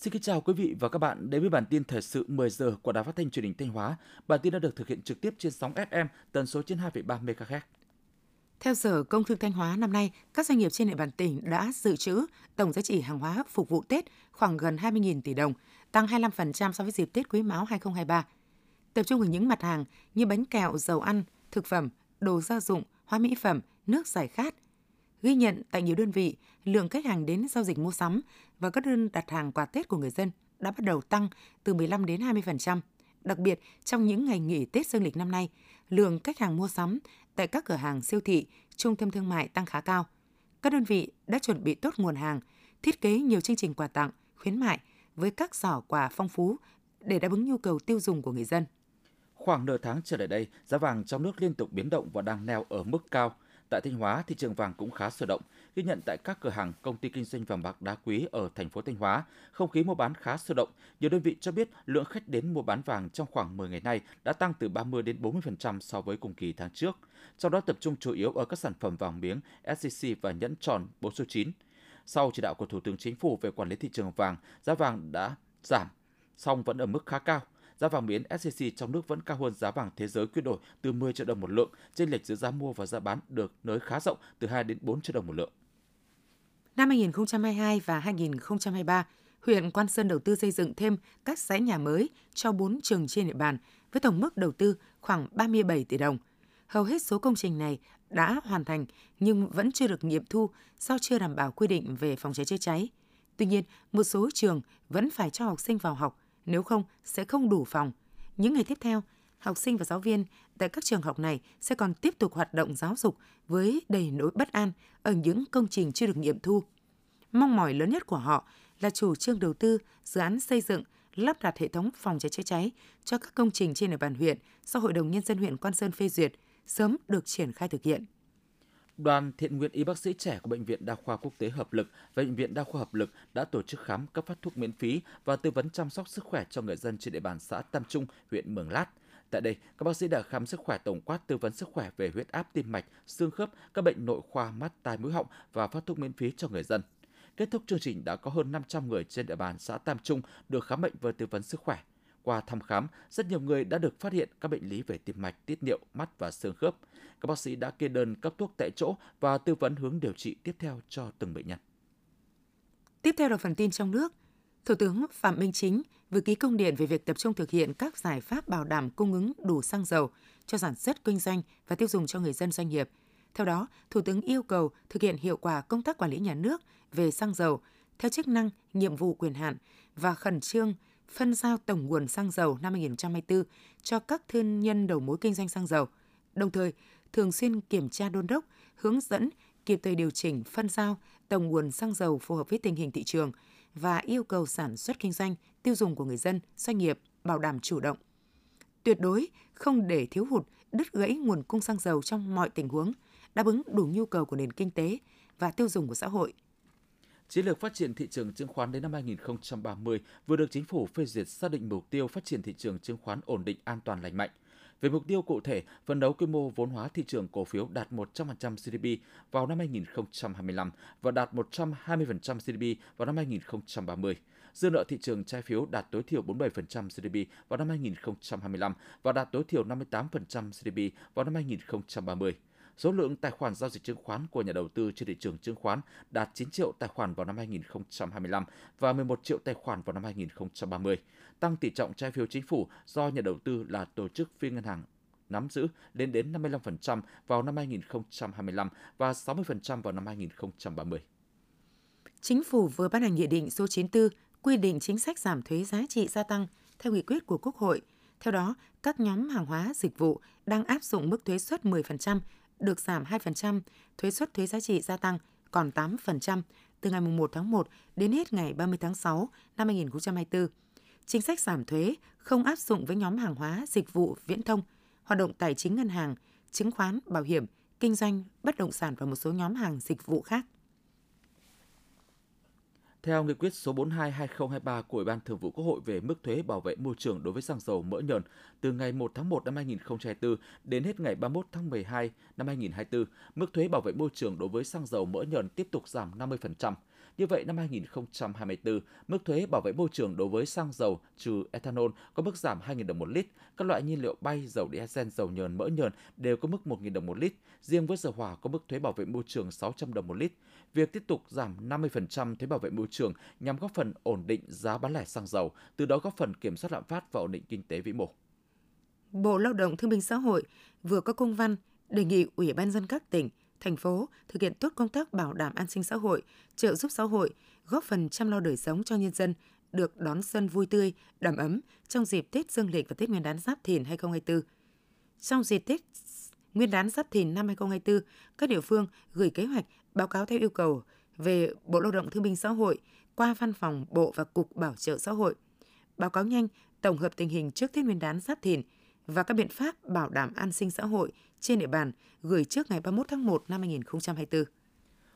Xin kính chào quý vị và các bạn đến với bản tin thời sự 10 giờ của Đài Phát thanh Truyền hình Thanh Hóa. Bản tin đã được thực hiện trực tiếp trên sóng FM tần số trên 2,3 MHz. Theo Sở Công Thương Thanh Hóa năm nay, các doanh nghiệp trên địa bàn tỉnh đã dự trữ tổng giá trị hàng hóa phục vụ Tết khoảng gần 20.000 tỷ đồng, tăng 25% so với dịp Tết Quý Mão 2023. Tập trung vào những mặt hàng như bánh kẹo, dầu ăn, thực phẩm, đồ gia dụng, hóa mỹ phẩm, nước giải khát. Ghi nhận tại nhiều đơn vị, lượng khách hàng đến giao dịch mua sắm và các đơn đặt hàng quà Tết của người dân đã bắt đầu tăng từ 15 đến 20%. Đặc biệt, trong những ngày nghỉ Tết dương lịch năm nay, lượng khách hàng mua sắm tại các cửa hàng siêu thị, trung tâm thương mại tăng khá cao. Các đơn vị đã chuẩn bị tốt nguồn hàng, thiết kế nhiều chương trình quà tặng, khuyến mại với các giỏ quà phong phú để đáp ứng nhu cầu tiêu dùng của người dân. Khoảng nửa tháng trở lại đây, giá vàng trong nước liên tục biến động và đang neo ở mức cao. Tại Thanh Hóa, thị trường vàng cũng khá sôi động, ghi nhận tại các cửa hàng công ty kinh doanh vàng bạc đá quý ở thành phố Thanh Hóa, không khí mua bán khá sôi động. Nhiều đơn vị cho biết lượng khách đến mua bán vàng trong khoảng 10 ngày nay đã tăng từ 30 đến 40% so với cùng kỳ tháng trước. Trong đó tập trung chủ yếu ở các sản phẩm vàng miếng, SCC và nhẫn tròn 4 số 9. Sau chỉ đạo của Thủ tướng Chính phủ về quản lý thị trường vàng, giá vàng đã giảm, song vẫn ở mức khá cao. Giá vàng miếng SJC trong nước vẫn cao hơn giá vàng thế giới quy đổi từ 10 triệu đồng một lượng, chênh lệch giữa giá mua và giá bán được nới khá rộng từ 2 đến 4 triệu đồng một lượng. Năm 2022 và 2023, huyện Quan Sơn đầu tư xây dựng thêm các dãy nhà mới cho 4 trường trên địa bàn với tổng mức đầu tư khoảng 37 tỷ đồng. Hầu hết số công trình này đã hoàn thành nhưng vẫn chưa được nghiệm thu do chưa đảm bảo quy định về phòng cháy chữa cháy. Tuy nhiên, một số trường vẫn phải cho học sinh vào học, nếu không sẽ không đủ phòng. Những ngày tiếp theo, học sinh và giáo viên tại các trường học này sẽ còn tiếp tục hoạt động giáo dục với đầy nỗi bất an ở những công trình chưa được nghiệm thu. Mong mỏi lớn nhất của họ là chủ trương đầu tư dự án xây dựng, lắp đặt hệ thống phòng cháy chữa cháy cho các công trình trên địa bàn huyện do Hội đồng Nhân dân huyện Quan Sơn phê duyệt, sớm được triển khai thực hiện. Đoàn thiện nguyện y bác sĩ trẻ của Bệnh viện Đa khoa Quốc tế Hợp lực và Bệnh viện Đa khoa Hợp lực đã tổ chức khám cấp phát thuốc miễn phí và tư vấn chăm sóc sức khỏe cho người dân trên địa bàn xã Tam Trung, huyện Mường Lát. Tại đây, các bác sĩ đã khám sức khỏe tổng quát tư vấn sức khỏe về huyết áp tim mạch, xương khớp, các bệnh nội khoa, mắt, tai mũi họng và phát thuốc miễn phí cho người dân. Kết thúc chương trình đã có hơn 500 người trên địa bàn xã Tam Trung được khám bệnh và tư vấn sức khỏe. Qua thăm khám, rất nhiều người đã được phát hiện các bệnh lý về tim mạch, tiết niệu, mắt và xương khớp. Các bác sĩ đã kê đơn cấp thuốc tại chỗ và tư vấn hướng điều trị tiếp theo cho từng bệnh nhân. Tiếp theo là phần tin trong nước. Thủ tướng Phạm Minh Chính vừa ký công điện về việc tập trung thực hiện các giải pháp bảo đảm cung ứng đủ xăng dầu cho sản xuất kinh doanh và tiêu dùng cho người dân doanh nghiệp. Theo đó, Thủ tướng yêu cầu thực hiện hiệu quả công tác quản lý nhà nước về xăng dầu theo chức năng, nhiệm vụ quyền hạn và khẩn trương phân giao tổng nguồn xăng dầu năm 2024 cho các thương nhân đầu mối kinh doanh xăng dầu. Đồng thời, thường xuyên kiểm tra đôn đốc, hướng dẫn kịp thời điều chỉnh phân giao tổng nguồn xăng dầu phù hợp với tình hình thị trường và yêu cầu sản xuất kinh doanh, tiêu dùng của người dân, doanh nghiệp bảo đảm chủ động. Tuyệt đối không để thiếu hụt, đứt gãy nguồn cung xăng dầu trong mọi tình huống, đáp ứng đủ nhu cầu của nền kinh tế và tiêu dùng của xã hội. Chiến lược phát triển thị trường chứng khoán đến năm 2030 vừa được chính phủ phê duyệt xác định mục tiêu phát triển thị trường chứng khoán ổn định, an toàn, lành mạnh. Về mục tiêu cụ thể, phấn đấu quy mô vốn hóa thị trường cổ phiếu đạt 100% GDP vào năm 2025 và đạt 120% GDP vào năm 2030. Dư nợ thị trường trái phiếu đạt tối thiểu 47% GDP vào năm 2025 và đạt tối thiểu 58% GDP vào năm 2030 số lượng tài khoản giao dịch chứng khoán của nhà đầu tư trên thị trường chứng khoán đạt 9 triệu tài khoản vào năm 2025 và 11 triệu tài khoản vào năm 2030, tăng tỷ trọng trái phiếu chính phủ do nhà đầu tư là tổ chức phi ngân hàng nắm giữ lên đến 55% vào năm 2025 và 60% vào năm 2030. Chính phủ vừa ban hành nghị định số 94 quy định chính sách giảm thuế giá trị gia tăng theo nghị quyết của Quốc hội. Theo đó, các nhóm hàng hóa dịch vụ đang áp dụng mức thuế suất 10% được giảm 2%, thuế suất thuế giá trị gia tăng còn 8% từ ngày 1 tháng 1 đến hết ngày 30 tháng 6 năm 2024. Chính sách giảm thuế không áp dụng với nhóm hàng hóa, dịch vụ, viễn thông, hoạt động tài chính ngân hàng, chứng khoán, bảo hiểm, kinh doanh, bất động sản và một số nhóm hàng dịch vụ khác. Theo nghị quyết số 42/2023 của Ủy ban Thường vụ Quốc hội về mức thuế bảo vệ môi trường đối với xăng dầu mỡ nhờn từ ngày 1 tháng 1 năm 2024 đến hết ngày 31 tháng 12 năm 2024, mức thuế bảo vệ môi trường đối với xăng dầu mỡ nhờn tiếp tục giảm 50%. Như vậy, năm 2024, mức thuế bảo vệ môi trường đối với xăng dầu trừ ethanol có mức giảm 2.000 đồng một lít. Các loại nhiên liệu bay, dầu diesel, dầu nhờn, mỡ nhờn đều có mức 1.000 đồng một lít. Riêng với dầu hỏa có mức thuế bảo vệ môi trường 600 đồng một lít. Việc tiếp tục giảm 50% thuế bảo vệ môi trường nhằm góp phần ổn định giá bán lẻ xăng dầu, từ đó góp phần kiểm soát lạm phát và ổn định kinh tế vĩ mô. Bộ Lao động Thương binh Xã hội vừa có công văn đề nghị Ủy ban dân các tỉnh, thành phố thực hiện tốt công tác bảo đảm an sinh xã hội, trợ giúp xã hội, góp phần chăm lo đời sống cho nhân dân được đón xuân vui tươi, đầm ấm trong dịp Tết Dương lịch và Tết Nguyên đán Giáp Thìn 2024. Trong dịp Tết Nguyên đán Giáp Thìn năm 2024, các địa phương gửi kế hoạch báo cáo theo yêu cầu về Bộ Lao động Thương binh Xã hội qua Văn phòng Bộ và Cục Bảo trợ Xã hội. Báo cáo nhanh tổng hợp tình hình trước Tết Nguyên đán Giáp Thìn và các biện pháp bảo đảm an sinh xã hội trên địa bàn gửi trước ngày 31 tháng 1 năm 2024.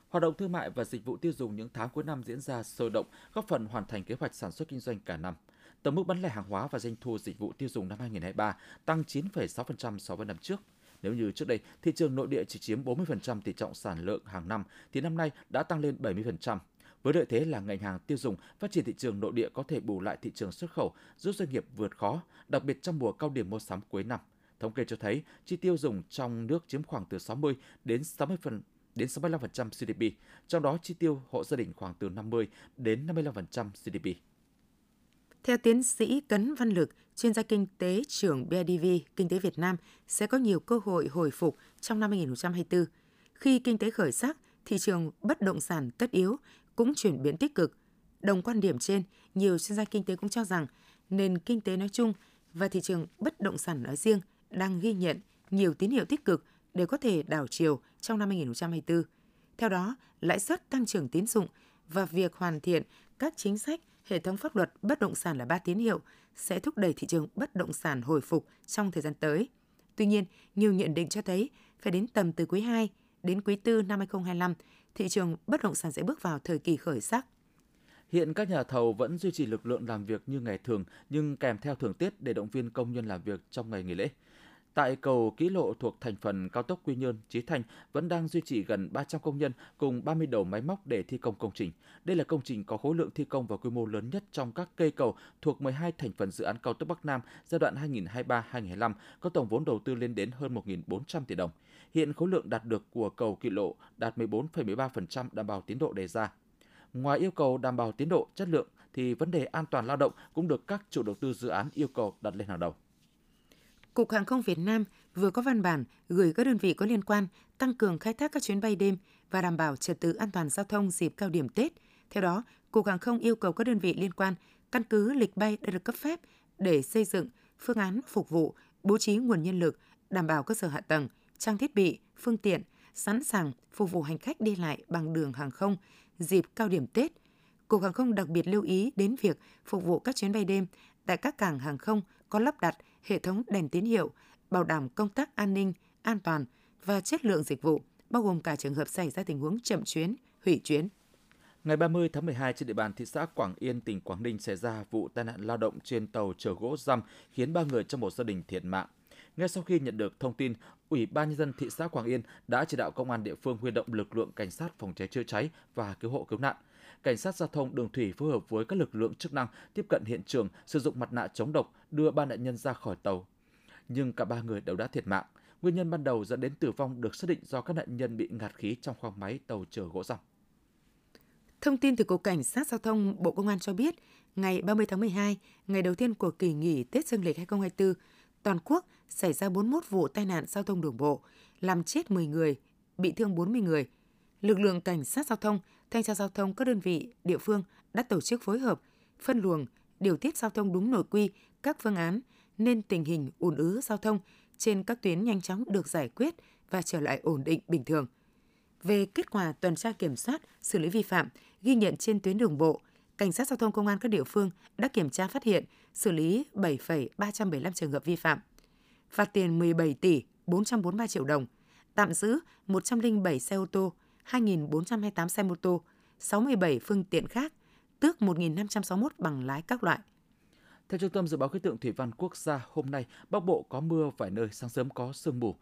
Hoạt động thương mại và dịch vụ tiêu dùng những tháng cuối năm diễn ra sôi động, góp phần hoàn thành kế hoạch sản xuất kinh doanh cả năm. Tổng mức bán lẻ hàng hóa và doanh thu dịch vụ tiêu dùng năm 2023 tăng 9,6% so với năm trước. Nếu như trước đây thị trường nội địa chỉ chiếm 40% tỷ trọng sản lượng hàng năm thì năm nay đã tăng lên 70%. Với lợi thế là ngành hàng tiêu dùng, phát triển thị trường nội địa có thể bù lại thị trường xuất khẩu, giúp doanh nghiệp vượt khó, đặc biệt trong mùa cao điểm mua sắm cuối năm. Thống kê cho thấy, chi tiêu dùng trong nước chiếm khoảng từ 60 đến 60 phần đến 65% GDP, trong đó chi tiêu hộ gia đình khoảng từ 50 đến 55% GDP. Theo tiến sĩ Cấn Văn Lực, chuyên gia kinh tế trưởng BIDV Kinh tế Việt Nam sẽ có nhiều cơ hội hồi phục trong năm 2024. Khi kinh tế khởi sắc, thị trường bất động sản tất yếu cũng chuyển biến tích cực. Đồng quan điểm trên, nhiều chuyên gia kinh tế cũng cho rằng nền kinh tế nói chung và thị trường bất động sản nói riêng đang ghi nhận nhiều tín hiệu tích cực để có thể đảo chiều trong năm 2024. Theo đó, lãi suất tăng trưởng tín dụng và việc hoàn thiện các chính sách hệ thống pháp luật bất động sản là ba tín hiệu sẽ thúc đẩy thị trường bất động sản hồi phục trong thời gian tới. Tuy nhiên, nhiều nhận định cho thấy phải đến tầm từ quý 2 đến quý 4 năm 2025, thị trường bất động sản sẽ bước vào thời kỳ khởi sắc. Hiện các nhà thầu vẫn duy trì lực lượng làm việc như ngày thường nhưng kèm theo thưởng Tết để động viên công nhân làm việc trong ngày nghỉ lễ. Tại cầu Ký Lộ thuộc thành phần cao tốc Quy Nhơn, Chí Thanh vẫn đang duy trì gần 300 công nhân cùng 30 đầu máy móc để thi công công trình. Đây là công trình có khối lượng thi công và quy mô lớn nhất trong các cây cầu thuộc 12 thành phần dự án cao tốc Bắc Nam giai đoạn 2023-2025, có tổng vốn đầu tư lên đến hơn 1.400 tỷ đồng. Hiện khối lượng đạt được của cầu Ký Lộ đạt 14,13% đảm bảo tiến độ đề ra. Ngoài yêu cầu đảm bảo tiến độ, chất lượng thì vấn đề an toàn lao động cũng được các chủ đầu tư dự án yêu cầu đặt lên hàng đầu. Cục Hàng không Việt Nam vừa có văn bản gửi các đơn vị có liên quan tăng cường khai thác các chuyến bay đêm và đảm bảo trật tự an toàn giao thông dịp cao điểm Tết. Theo đó, Cục Hàng không yêu cầu các đơn vị liên quan căn cứ lịch bay đã được cấp phép để xây dựng phương án phục vụ, bố trí nguồn nhân lực, đảm bảo cơ sở hạ tầng, trang thiết bị, phương tiện, sẵn sàng phục vụ hành khách đi lại bằng đường hàng không dịp cao điểm Tết. Cục Hàng không đặc biệt lưu ý đến việc phục vụ các chuyến bay đêm tại các cảng hàng không có lắp đặt hệ thống đèn tín hiệu, bảo đảm công tác an ninh, an toàn và chất lượng dịch vụ, bao gồm cả trường hợp xảy ra tình huống chậm chuyến, hủy chuyến. Ngày 30 tháng 12 trên địa bàn thị xã Quảng Yên, tỉnh Quảng Ninh xảy ra vụ tai nạn lao động trên tàu chở gỗ răm khiến ba người trong một gia đình thiệt mạng. Ngay sau khi nhận được thông tin, Ủy ban nhân dân thị xã Quảng Yên đã chỉ đạo công an địa phương huy động lực lượng cảnh sát phòng cháy chữa cháy và cứu hộ cứu nạn. Cảnh sát giao thông đường thủy phối hợp với các lực lượng chức năng tiếp cận hiện trường, sử dụng mặt nạ chống độc đưa ba nạn nhân ra khỏi tàu. Nhưng cả ba người đều đã thiệt mạng. Nguyên nhân ban đầu dẫn đến tử vong được xác định do các nạn nhân bị ngạt khí trong khoang máy tàu chở gỗ răm. Thông tin từ Cục Cảnh sát Giao thông Bộ Công an cho biết, ngày 30 tháng 12, ngày đầu tiên của kỳ nghỉ Tết Dương lịch 2024, toàn quốc xảy ra 41 vụ tai nạn giao thông đường bộ, làm chết 10 người, bị thương 40 người. Lực lượng cảnh sát giao thông, thanh tra giao thông các đơn vị địa phương đã tổ chức phối hợp, phân luồng, điều tiết giao thông đúng nội quy, các phương án nên tình hình ùn ứ giao thông trên các tuyến nhanh chóng được giải quyết và trở lại ổn định bình thường. Về kết quả tuần tra kiểm soát, xử lý vi phạm ghi nhận trên tuyến đường bộ, Cảnh sát giao thông công an các địa phương đã kiểm tra phát hiện, xử lý 7,375 trường hợp vi phạm, phạt tiền 17 tỷ 443 triệu đồng, tạm giữ 107 xe ô tô, 2.428 xe mô tô, 67 phương tiện khác, tước 1.561 bằng lái các loại. Theo Trung tâm Dự báo Khí tượng Thủy văn Quốc gia, hôm nay Bắc Bộ có mưa vài nơi, sáng sớm có sương mù.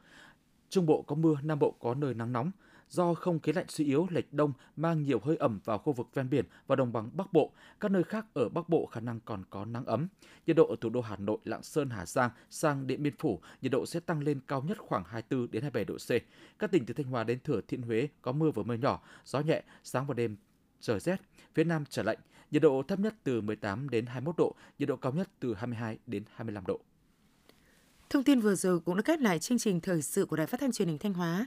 Trung Bộ có mưa, Nam Bộ có nơi nắng nóng. Do không khí lạnh suy yếu lệch đông mang nhiều hơi ẩm vào khu vực ven biển và đồng bằng Bắc Bộ, các nơi khác ở Bắc Bộ khả năng còn có nắng ấm. Nhiệt độ ở thủ đô Hà Nội, Lạng Sơn, Hà Giang sang Điện Biên Phủ, nhiệt độ sẽ tăng lên cao nhất khoảng 24 đến 27 độ C. Các tỉnh từ Thanh Hóa đến Thừa Thiên Huế có mưa vừa mưa nhỏ, gió nhẹ, sáng và đêm trời rét, phía Nam trở lạnh, nhiệt độ thấp nhất từ 18 đến 21 độ, nhiệt độ cao nhất từ 22 đến 25 độ. Thông tin vừa rồi cũng đã kết lại chương trình thời sự của Đài Phát thanh Truyền hình Thanh Hóa.